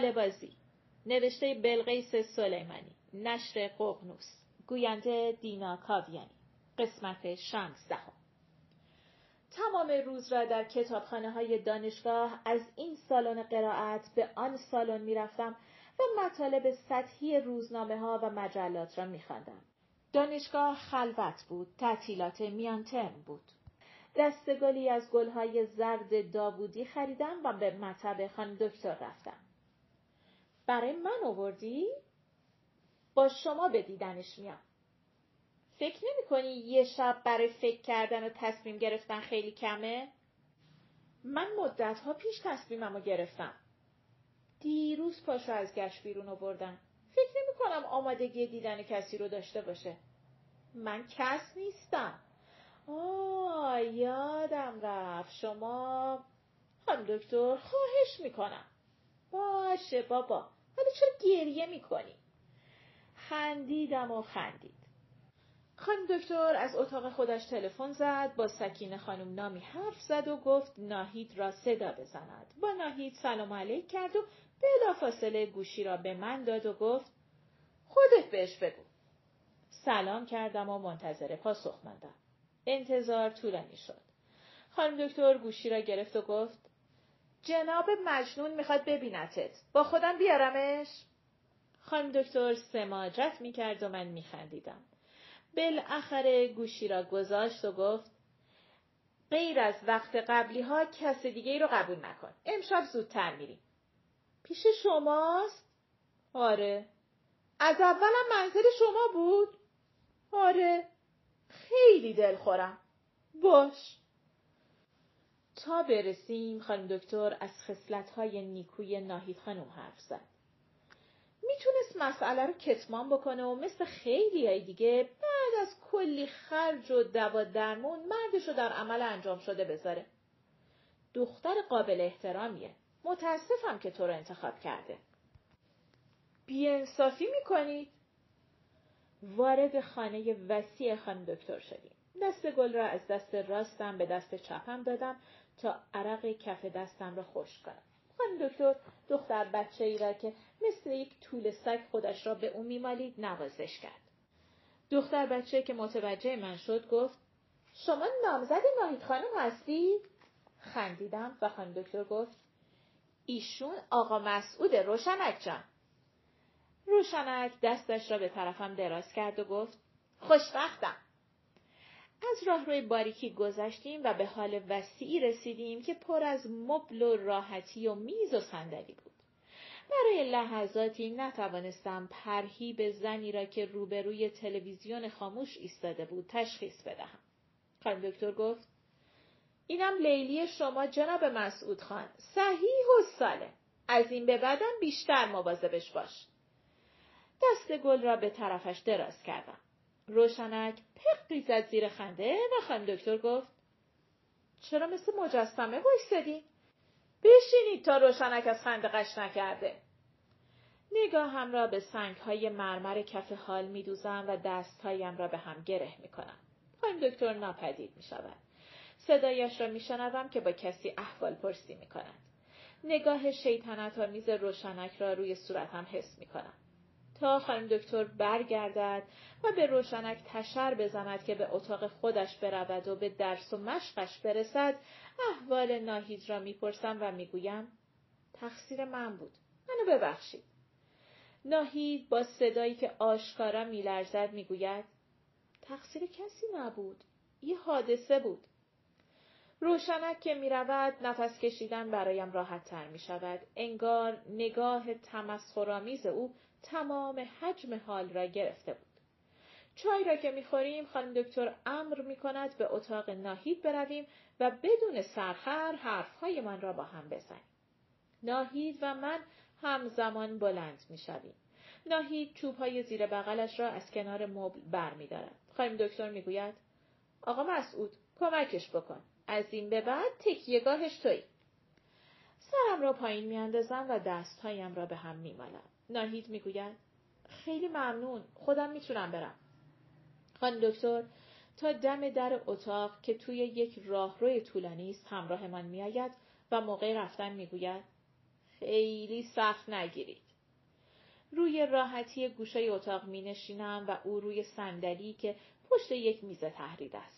بازی نوشته بلقیس سلیمانی نشر ققنوس گوینده دینا کاویانی قسمت شانزدهم تمام روز را در کتابخانه های دانشگاه از این سالن قرائت به آن سالن می‌رفتم و مطالب سطحی روزنامه ها و مجلات را میخواندم. دانشگاه خلوت بود، تعطیلات میان ترم بود. دستگلی از گلهای زرد داوودی خریدم و به مطب خان دکتر رفتم. برای من آوردی؟ با شما به دیدنش میام. فکر نمی کنی یه شب برای فکر کردن و تصمیم گرفتن خیلی کمه؟ من مدت ها پیش تصمیمم رو گرفتم. دیروز پاشو از گشت بیرون آوردن. فکر نمی کنم آمادگی دیدن کسی رو داشته باشه. من کس نیستم. آه یادم رفت شما خانم دکتر خواهش می‌کنم باشه بابا حالا چرا گریه می‌کنی؟ خندیدم و خندید. خانم دکتر از اتاق خودش تلفن زد با سکینه خانم نامی حرف زد و گفت ناهید را صدا بزند. با ناهید سلام علیک کرد و بلافاصله گوشی را به من داد و گفت خودت بهش بگو. سلام کردم و منتظر پاسخ ماندم. انتظار طولانی شد. خانم دکتر گوشی را گرفت و گفت جناب مجنون می‌خواد ببینتت با خودم بیارمش خانم دکتر سماجت می‌کرد و من میخندیدم بالاخره گوشی را گذاشت و گفت غیر از وقت قبلی ها کس دیگه رو قبول نکن. امشب زودتر میریم. پیش شماست؟ آره. از اولم منزل شما بود؟ آره. خیلی دلخورم. باش. تا برسیم خانم دکتر از خصلت‌های نیکوی ناهید خانم حرف زد. می‌تونست مسئله رو کتمان بکنه و مثل خیلی های دیگه بعد از کلی خرج و دوا درمون مردش رو در عمل انجام شده بذاره. دختر قابل احترامیه. متاسفم که تو رو انتخاب کرده. بیانصافی می‌کنید؟ وارد خانه وسیع خانم دکتر شدیم. دست گل را از دست راستم به دست چپم دادم تا عرق کف دستم را خوش کنم. خانم دکتر دختر بچه ای را که مثل یک طول سگ خودش را به او میمالید نوازش کرد. دختر بچه که متوجه من شد گفت شما نامزد ناهید خانم هستی؟ خندیدم و خانم دکتر گفت ایشون آقا مسعود روشنک جان. روشنک دستش را به طرفم دراز کرد و گفت خوشبختم. از راهروی باریکی گذشتیم و به حال وسیعی رسیدیم که پر از مبل و راحتی و میز و صندلی بود. برای لحظاتی نتوانستم به زنی را که روبروی تلویزیون خاموش ایستاده بود تشخیص بدهم. خانم دکتر گفت اینم لیلی شما جناب مسعود خان صحیح و ساله. از این به بعدم بیشتر مواظبش باش. دست گل را به طرفش دراز کردم. روشنک پقی زد زیر خنده و خانم دکتر گفت چرا مثل مجسمه بایستدی؟ بشینید تا روشنک از خنده قش نکرده. نگاهم را به سنگ های مرمر کف حال می دوزم و دستهایم را به هم گره می کنم. خانم دکتر ناپدید می شود. صدایش را می شنوم که با کسی احوال پرسی می کند. نگاه شیطنت آمیز روشنک را روی صورتم حس می کنم. تا خانم دکتر برگردد و به روشنک تشر بزند که به اتاق خودش برود و به درس و مشقش برسد احوال ناهید را می‌پرسم و می‌گویم تقصیر من بود. منو ببخشید. ناهید با صدایی که آشکارا میلرزد می‌گوید تقصیر کسی نبود. یه حادثه بود. روشنک که می رود نفس کشیدن برایم راحت تر می شود. انگار نگاه تمسخرآمیز او تمام حجم حال را گرفته بود. چای را که می‌خوریم خانم دکتر امر می کند به اتاق ناهید برویم و بدون سرخر حرفهای من را با هم بزنیم. ناهید و من همزمان بلند می شویم. ناهید چوب های زیر بغلش را از کنار مبل بر می دارد. خانم دکتر می گوید آقا مسعود کمکش بکن. از این به بعد تکیهگاهش توی. سرم را پایین میاندازم و دستهایم را به هم میمالم. ناهید می‌گوید خیلی ممنون خودم می‌تونم برم. خان دکتر تا دم در اتاق که توی یک راهروی طولانی است همراهمان میآید و موقع رفتن می‌گوید خیلی سخت نگیرید. روی راحتی گوشه اتاق می نشینم و او روی صندلی که پشت یک میز تحریر است.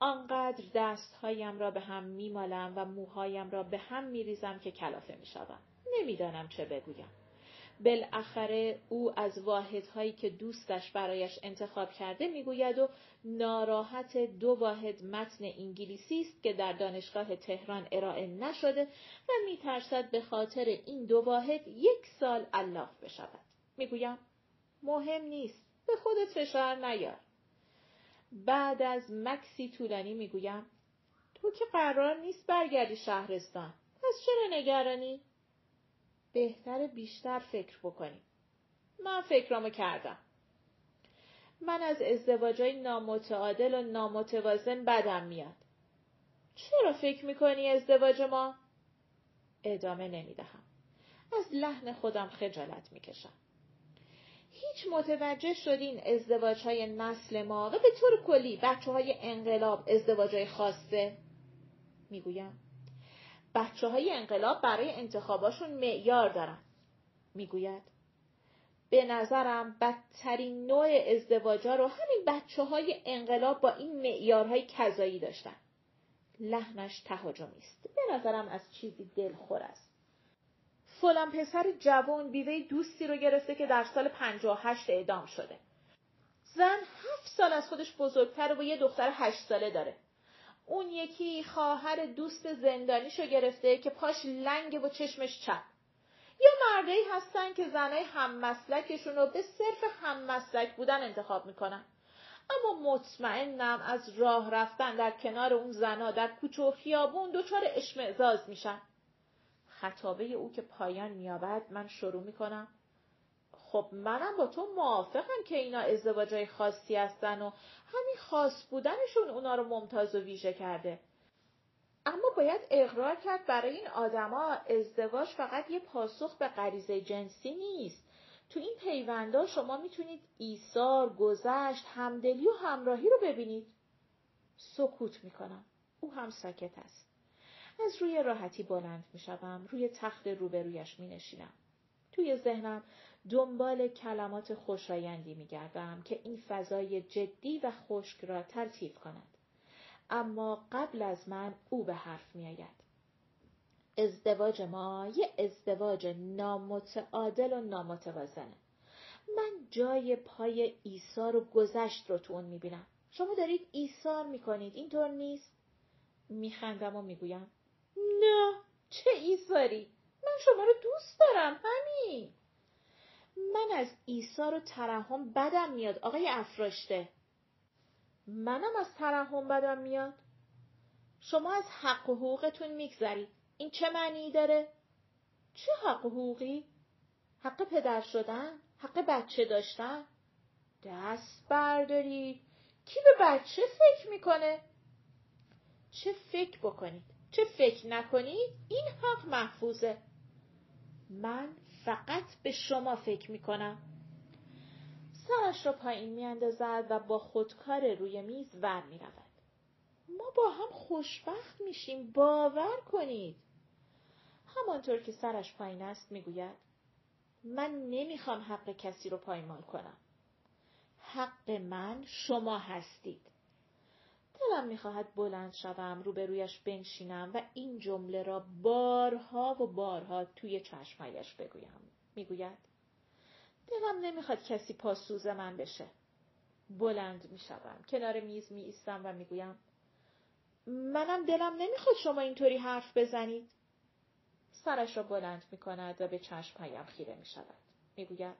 آنقدر دستهایم را به هم میمالم و موهایم را به هم میریزم که کلافه می‌شوم. نمی‌دانم چه بگویم. بالاخره او از واحدهایی که دوستش برایش انتخاب کرده می‌گوید و ناراحت دو واحد متن انگلیسی است که در دانشگاه تهران ارائه نشده و میترسد به خاطر این دو واحد یک سال الاف بشود. می‌گویم مهم نیست. به خودت فشار نیار. بعد از مکسی طولانی می‌گویم تو که قرار نیست برگردی شهرستان پس چرا نگرانی بهتر بیشتر فکر بکنیم من فکرامو کردم من از ازدواجای نامتعادل و نامتوازن بدم میاد چرا فکر می‌کنی ازدواج ما؟ ادامه نمی‌دهم. از لحن خودم خجالت می‌کشم. هیچ متوجه شدین ازدواج های نسل ما و به طور کلی بچه های انقلاب ازدواج های خاصه؟ می‌گویم بچه های انقلاب برای انتخاباشون معیار دارن. می‌گوید به نظرم بدترین نوع ازدواجا رو همین بچه های انقلاب با این معیارهای کذایی داشتن. لحنش تهاجمی است. به نظرم از چیزی دلخور است. فلان پسر جوان بیوه دوستی رو گرفته که در سال 58 اعدام شده. زن هفت سال از خودش بزرگتر و یه دختر هشت ساله داره. اون یکی خواهر دوست زندانیشو گرفته که پاش لنگه و چشمش چپ. یا مردایی هستن که زنای هم مسلکشون رو به صرف هم مسلک بودن انتخاب می‌کنن. اما مطمئنم از راه رفتن در کنار اون زنا در کوچه و خیابون دچار اشمعزاز میشن. خطابه او که پایان میابد من شروع می‌کنم. خب منم با تو موافقم که اینا ازدواجای خاصی هستن و همین خاص بودنشون اونا رو ممتاز و ویژه کرده. اما باید اقرار کرد برای این آدما ازدواج فقط یه پاسخ به غریزه جنسی نیست. تو این پیوندا شما می‌تونید ایثار، گذشت، همدلی و همراهی رو ببینید. سکوت می‌کنم. او هم ساکت است. از روی راحتی بلند می شوم. روی تخت روبرویش می نشینم. توی ذهنم دنبال کلمات خوشایندی می گردم که این فضای جدی و خشک را تلطیف کند. اما قبل از من او به حرف می آید. ازدواج ما یه ازدواج نامتعادل و نامتوازنه. من جای پای ایثار و گذشت رو تو اون می‌بینم. شما دارید ایثار می‌کنید اینطور نیست؟ میخندم و می‌گویم نه چه ایثاری. من شما رو دوست دارم همین. من از ایثار و ترحم بدم میاد آقای افراشته. منم از ترحم بدم میاد. شما از حق و حقوقتون میگذرید. این چه معنی داره؟ چه حق و حقوقی؟ حق پدر شدن؟ حق بچه داشتن؟ دست بردارید. کی به بچه فکر می‌کنه؟ چه فکر بکنید؟ چه فکر نکنید این حق محفوظه. من فقط به شما فکر می‌کنم. سرش را پایین میاندازد و با خودکار روی میز ور می‌رود. ما با هم خوشبخت میشیم. باور کنید. همانطور که سرش پایین است می‌گوید من نمی‌خوام حق کسی رو پایمال کنم. حق من شما هستید. دلم می‌خواهد بلند شوم روبرویش بنشینم و این جمله را بارها و بارها توی چشمهایش بگویم. می‌گوید دلم نمی‌خواد کسی پاسوز من بشه. بلند می‌شوم کنار میز می ایستم و می‌گویم منم دلم نمی‌خواد شما اینطوری حرف بزنید. سرش را بلند می‌کند و به چشمهایم خیره می‌شود. می‌گوید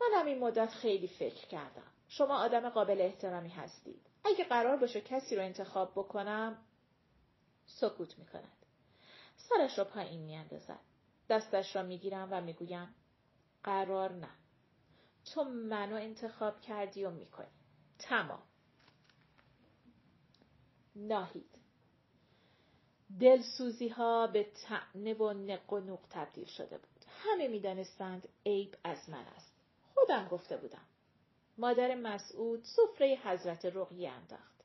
من این مدت خیلی فکر کردم. شما آدم قابل احترامی هستید. اگه قرار باشه کسی رو انتخاب بکنم سکوت می‌کند. سرش را پایین میاندازد. دستش را می‌گیرم و می‌گویم قرار نه. تو منو انتخاب کردی و می‌کنی. تمام. ناهید. دلسوزی ها به تعنه و نق و نوق تبدیل شده بود. همه می‌دانستند عیب از من است. خودم گفته بودم. مادر مسعود سفره حضرت رقیه انداخت.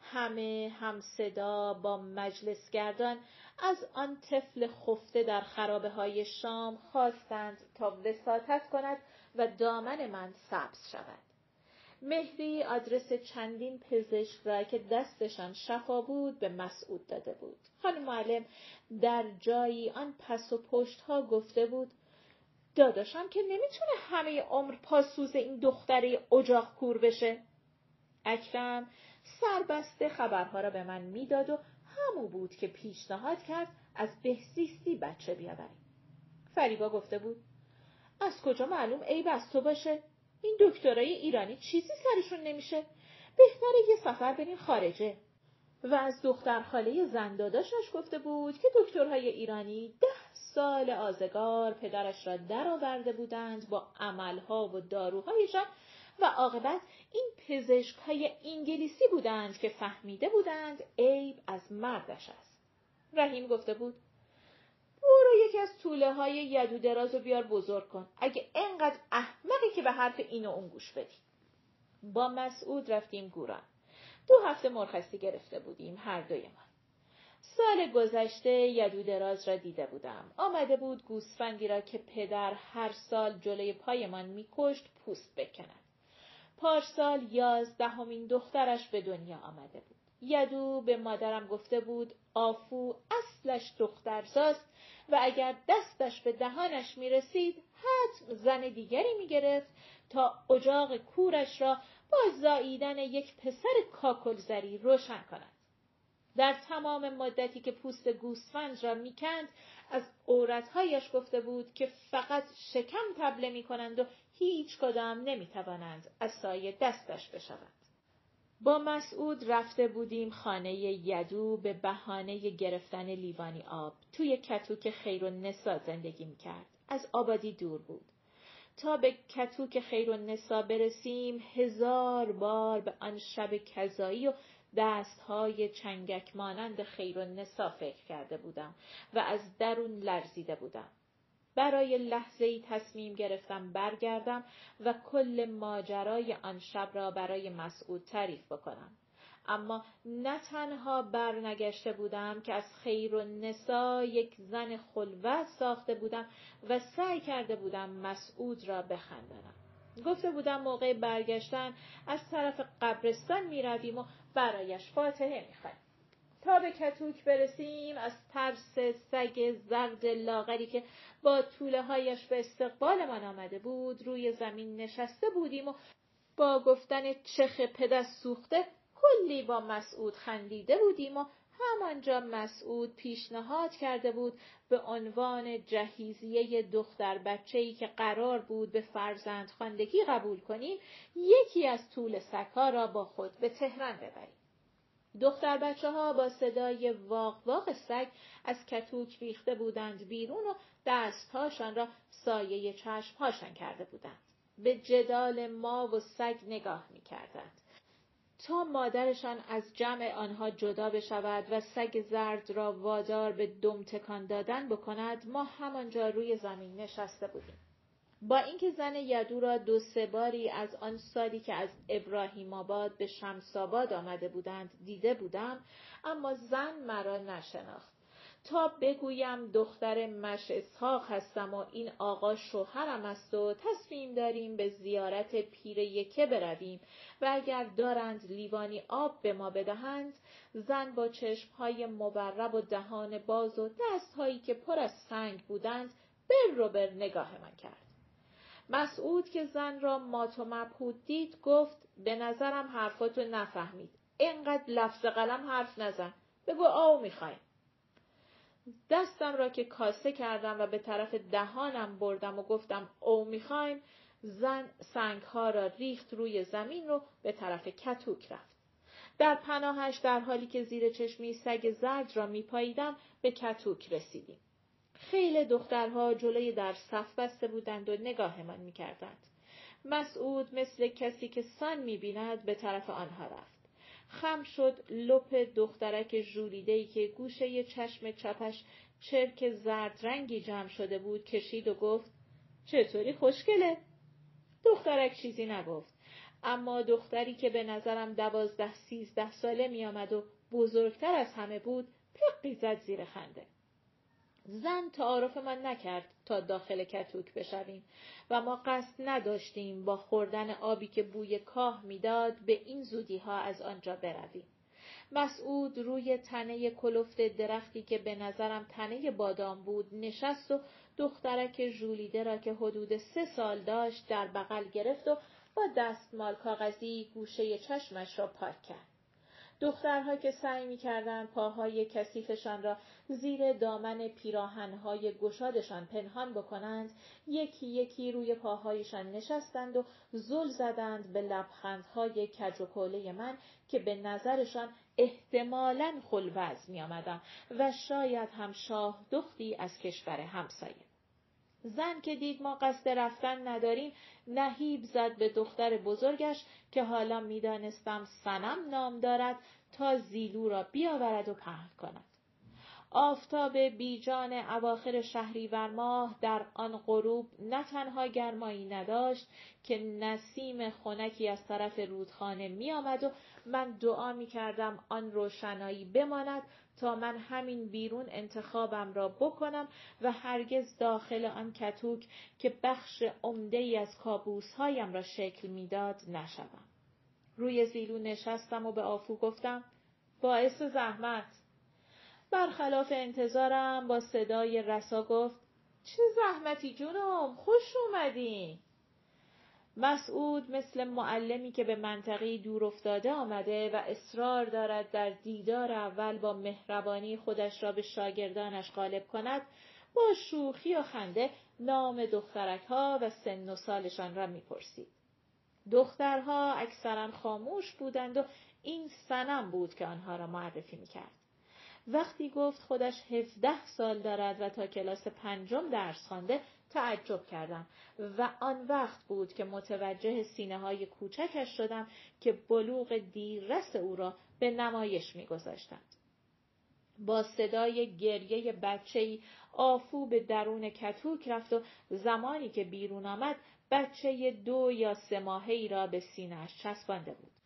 همه هم صدا با مجلسگردان از آن طفل خفته در خرابه های شام خواستند تا وساطت کند و دامن من سبز شود. مهری آدرس چندین پزشک را که دستشان شفا بود به مسعود داده بود. خانم معلم در جایی آن پس و پشت ها گفته بود داداشم که نمی‌تونه همه عمر پاسوز این دختره اجاق کور بشه. اکرم سربسته خبرها را به من می‌داد و همو بود که پیشنهاد کرد از بهزیستی بچه بیاوریم. فریبا گفته بود از کجا معلوم عیب از تو باشه؟ این دکترای ایرانی چیزی سرشون نمیشه. بهتره یه سفر بریم خارجه. و از دختر خاله زنداداشش گفته بود که دکترهای ایرانی ده سال آزگار پدرش را درآورده بودند با عملها و داروهایشان و عاقبت این پزشک های انگلیسی بودند که فهمیده بودند عیب از مردش است. رحیم گفته بود برو یکی از طوله های یدو دراز رو بیار بزرگ کن. اگه انقدر احمقی که به حرف این و اون گوش بدی. با مسعود رفتیم گوران. دو هفته مرخصی گرفته بودیم هر دویمان. سال گذشته یدو دراز را دیده بودم. آمده بود گوسفندی را که پدر هر سال جلوی پایمان میکشت پوست بکند. پارسال یازدهمین دخترش به دنیا آمده بود. یدو به مادرم گفته بود آفو اصلش دخترزاست و اگر دستش به دهانش می رسید حتم زن دیگری می گرفت تا اجاق کورش را با زاییدن یک پسر کاکلزری روشن کند. در تمام مدتی که پوست گوسفند را می‌کند از عورتهایش گفته بود که فقط شکم تبله می کنند و هیچ کدام نمی توانند از سایه دستش بشوند. با مسعود رفته بودیم خانه یدو به بهانه گرفتن لیوانی آب. توی کتوک خیر و نسا زندگی می کرد. از آبادی دور بود. تا به کتوک خیر و نسا برسیم هزار بار به آن شب کذایی و دستهای چنگک مانند خیر و نسا فکر کرده بودم و از درون لرزیده بودم. برای لحظه ای تصمیم گرفتم برگردم و کل ماجرای آن شب را برای مسعود تعریف بکنم. اما نه تنها برنگشته بودم که از خیر و نسا یک زن خلوت ساخته بودم و سعی کرده بودم مسعود را بخندانم. گفته بودم موقع برگشتن از طرف قبرستان می رویم و برایش فاتحه می خواهیم. تا به کتوک برسیم از ترس سگ زرد لاغری که با طوله هایش به استقبال من آمده بود روی زمین نشسته بودیم و با گفتن چخ پدست سوخته کلی با مسعود خندیده بودیم و همانجا مسعود پیشنهاد کرده بود به عنوان جهیزیه دختر بچه‌ای که قرار بود به فرزند خاندگی قبول کنیم یکی از طول سکا را با خود به تهران ببریم. دختر بچه ها با صدای واق واق سگ از کتوک ریخته بودند بیرون و دستهاشان را سایه چشمهاشان کرده بودند. به جدال ما و سگ نگاه می کردند. تا مادرشان از جمع آنها جدا بشود و سگ زرد را وادار به دم تکان دادن بکند ما همانجا روی زمین نشسته بودیم. با اینکه زن یدو را دو سه باری از آن سالی که از ابراهیم آباد به شمساباد آمده بودند دیده بودم اما زن مرا نشناخت تا بگویم دختر مش اسحاق هستم و این آقا شوهرم است و تصمیم داریم به زیارت پیر یکه برویم و اگر دارند لیوانی آب به ما بدهند زن با چشمهای مبرب و دهان باز و دستهایی که پر از سنگ بودند بر رو بر نگاه من کرد. مسعود که زن را مات و مبهود دید گفت به نظرم حرفاتو نفهمید. اینقدر لفظ قلم حرف نزن. بگو آو می‌خوایم. دستم را که کاسه کردم و به طرف دهانم بردم و گفتم او می‌خوایم زن سنگ ها را ریخت روی زمین رو به طرف کتوک رفت. در پناهش در حالی که زیر چشمی سگ زرد را میپاییدم به کتوک رسیدیم. خیلی دخترها جلوی در صف بسته بودند و نگاهمان می‌کردند. مسعود مثل کسی که سن می‌بیند به طرف آنها رفت. خم شد لپ دخترک ژولیدهای که گوشه چشم چپش چرک زرد رنگی جمع شده بود کشید و گفت چطوری خوشگله؟ دخترک چیزی نگفت. اما دختری که به نظرم دوازده سیزده ساله می آمد و بزرگتر از همه بود پقی زد زیر خنده. زن تعارف من نکرد تا داخل کتوک بشویم و ما قصد نداشتیم با خوردن آبی که بوی کاه می‌داد به این زودی ها از آنجا برویم. مسعود روی تنه کلفت درختی که به نظرم تنه بادام بود نشست و دخترک ژولیده را که حدود سه سال داشت در بغل گرفت و با دستمال کاغذی گوشه چشمش را پاک کرد. دخترها که سعی می‌کردند پاهای کثیفشان را زیر دامن پیراهنهای گشادشان پنهان بکنند یکی یکی روی پاهایشان نشستند و زل زدند به لبخندهای کج و من که به نظرشان احتمالا خلوز می آمدم و شاید هم شاه دختی از کشور همسایه. زن که دید ما قصد رفتن نداریم نهیب زد به دختر بزرگش که حالا می‌دانستم سنم نام دارد تا زیلو را بیاورد و پهن کند. آفتاب بیجان اواخر شهریور ماه در آن غروب نه تنها گرمایی نداشت که نسیم خنکی از طرف رودخانه می آمد و من دعا می کردم آن روشنایی بماند تا من همین بیرون انتخابم را بکنم و هرگز داخل آن کتوک که بخش عمده ای از کابوس هایم را شکل می‌داد نشوم. روی زیلو نشستم و به آفو گفتم باعث زحمت برخلاف انتظارم با صدای رسا گفت چه زحمتی جونم خوش اومدی مسعود مثل معلمی که به منطقی دور افتاده آمده و اصرار دارد در دیدار اول با مهربانی خودش را به شاگردانش غالب کند با شوخی و خنده نام دخترک ها و سن و سالشان را می‌پرسید. دخترها اکثرا خاموش بودند و این سنم بود که آنها را معرفی می‌کرد. وقتی گفت خودش هفده سال دارد و تا کلاس پنجم درس خوانده تعجب کردم و آن وقت بود که متوجه سینه های کوچکش شدم که بلوغ دیررس او را به نمایش میگذاشتند. با صدای گریه بچه‌ای آفو به درون کتوک رفت و زمانی که بیرون آمد بچه دو یا سه ماهی را به سینهش چسبانده بود.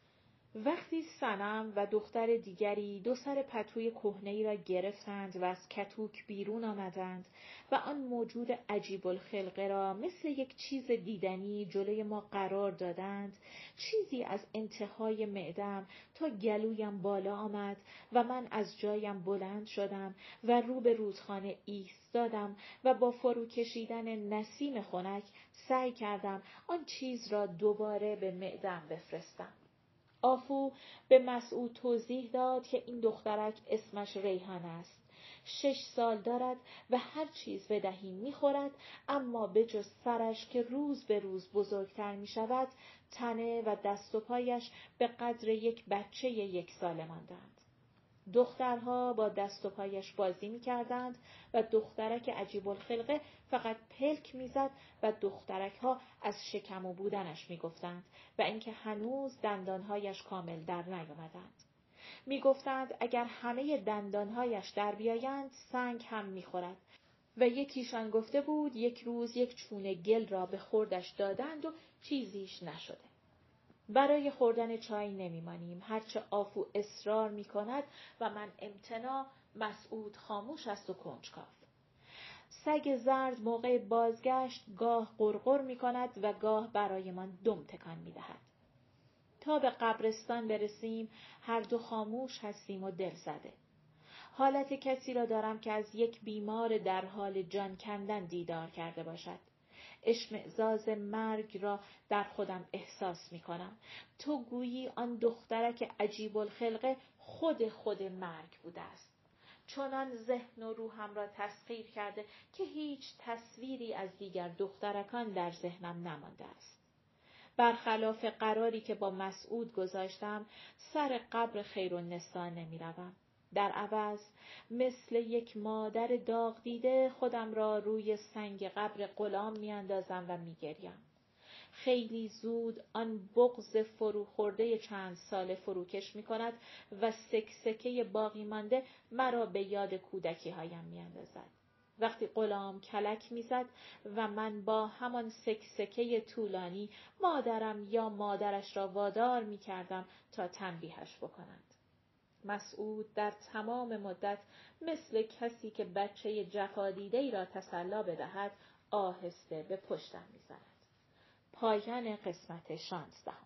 وقتی سنم و دختر دیگری دو سر پتوی کهنه را گرفتند و از کتوک بیرون آمدند و آن موجود عجیب الخلقه را مثل یک چیز دیدنی جلوی ما قرار دادند چیزی از انتهای معدم تا گلویم بالا آمد و من از جایم بلند شدم و رو به رودخانه ایستادم و با فرو کشیدن نسیم خنک سعی کردم آن چیز را دوباره به معدم بفرستم. آفو به مسعود توضیح داد که این دخترک اسمش ریحان است. شش سال دارد و هر چیز بدهی می‌خورد اما به جز سرش که روز به روز بزرگتر می شود تنه و دست و پایش به قدر یک بچه یک ساله ماندند. دخترها با دست و پایش بازی می کردند و دخترک عجیب الخلقه فقط پلک می‌زد و دخترک ها از شکم و بودنش می گفتند و اینکه هنوز دندانهایش کامل در نیامدند. می گفتند اگر همه دندانهایش در بیایند سنگ هم می خورد. و یکیشان گفته بود یک روز یک چونه گل را به خوردش دادند و چیزیش نشده. برای خوردن چای نمیمانیم هرچه آفو اصرار می کند و من امتنا مسعود خاموش است و کنجکاو سگ زرد موقع بازگشت گاه قرقر می کند و گاه برایمان دم تکان می دهد. تا به قبرستان برسیم هر دو خاموش هستیم و دل زده. حالت کسی را دارم که از یک بیمار در حال جان کندن دیدار کرده باشد. اشمعزاز مرگ را در خودم احساس می کنم. تو گویی آن دخترک عجیب الخلقه خود خود مرگ بوده است. چنان ذهن و روحم را تسخیر کرده که هیچ تصویری از دیگر دخترکان در ذهنم نمانده است. برخلاف قراری که با مسعود گذاشتم سر قبر خیرالنسا نمی روم. در عوض مثل یک مادر داغ دیده خودم را روی سنگ قبر غلام میاندازم و میگریم. خیلی زود آن بغز فروخورده چند سال فروکش می کند و سکسکه باقی مانده مرا به یاد کودکی هایم می اندازد. وقتی غلام کلک می‌زد و من با همان سکسکه طولانی مادرم یا مادرش را وادار می کردم تا تنبیهش بکنند. مسعود در تمام مدت مثل کسی که بچه جفادیده ای را تسلا بدهد آهسته به پشتم می‌زند. پایان قسمت شانزدهم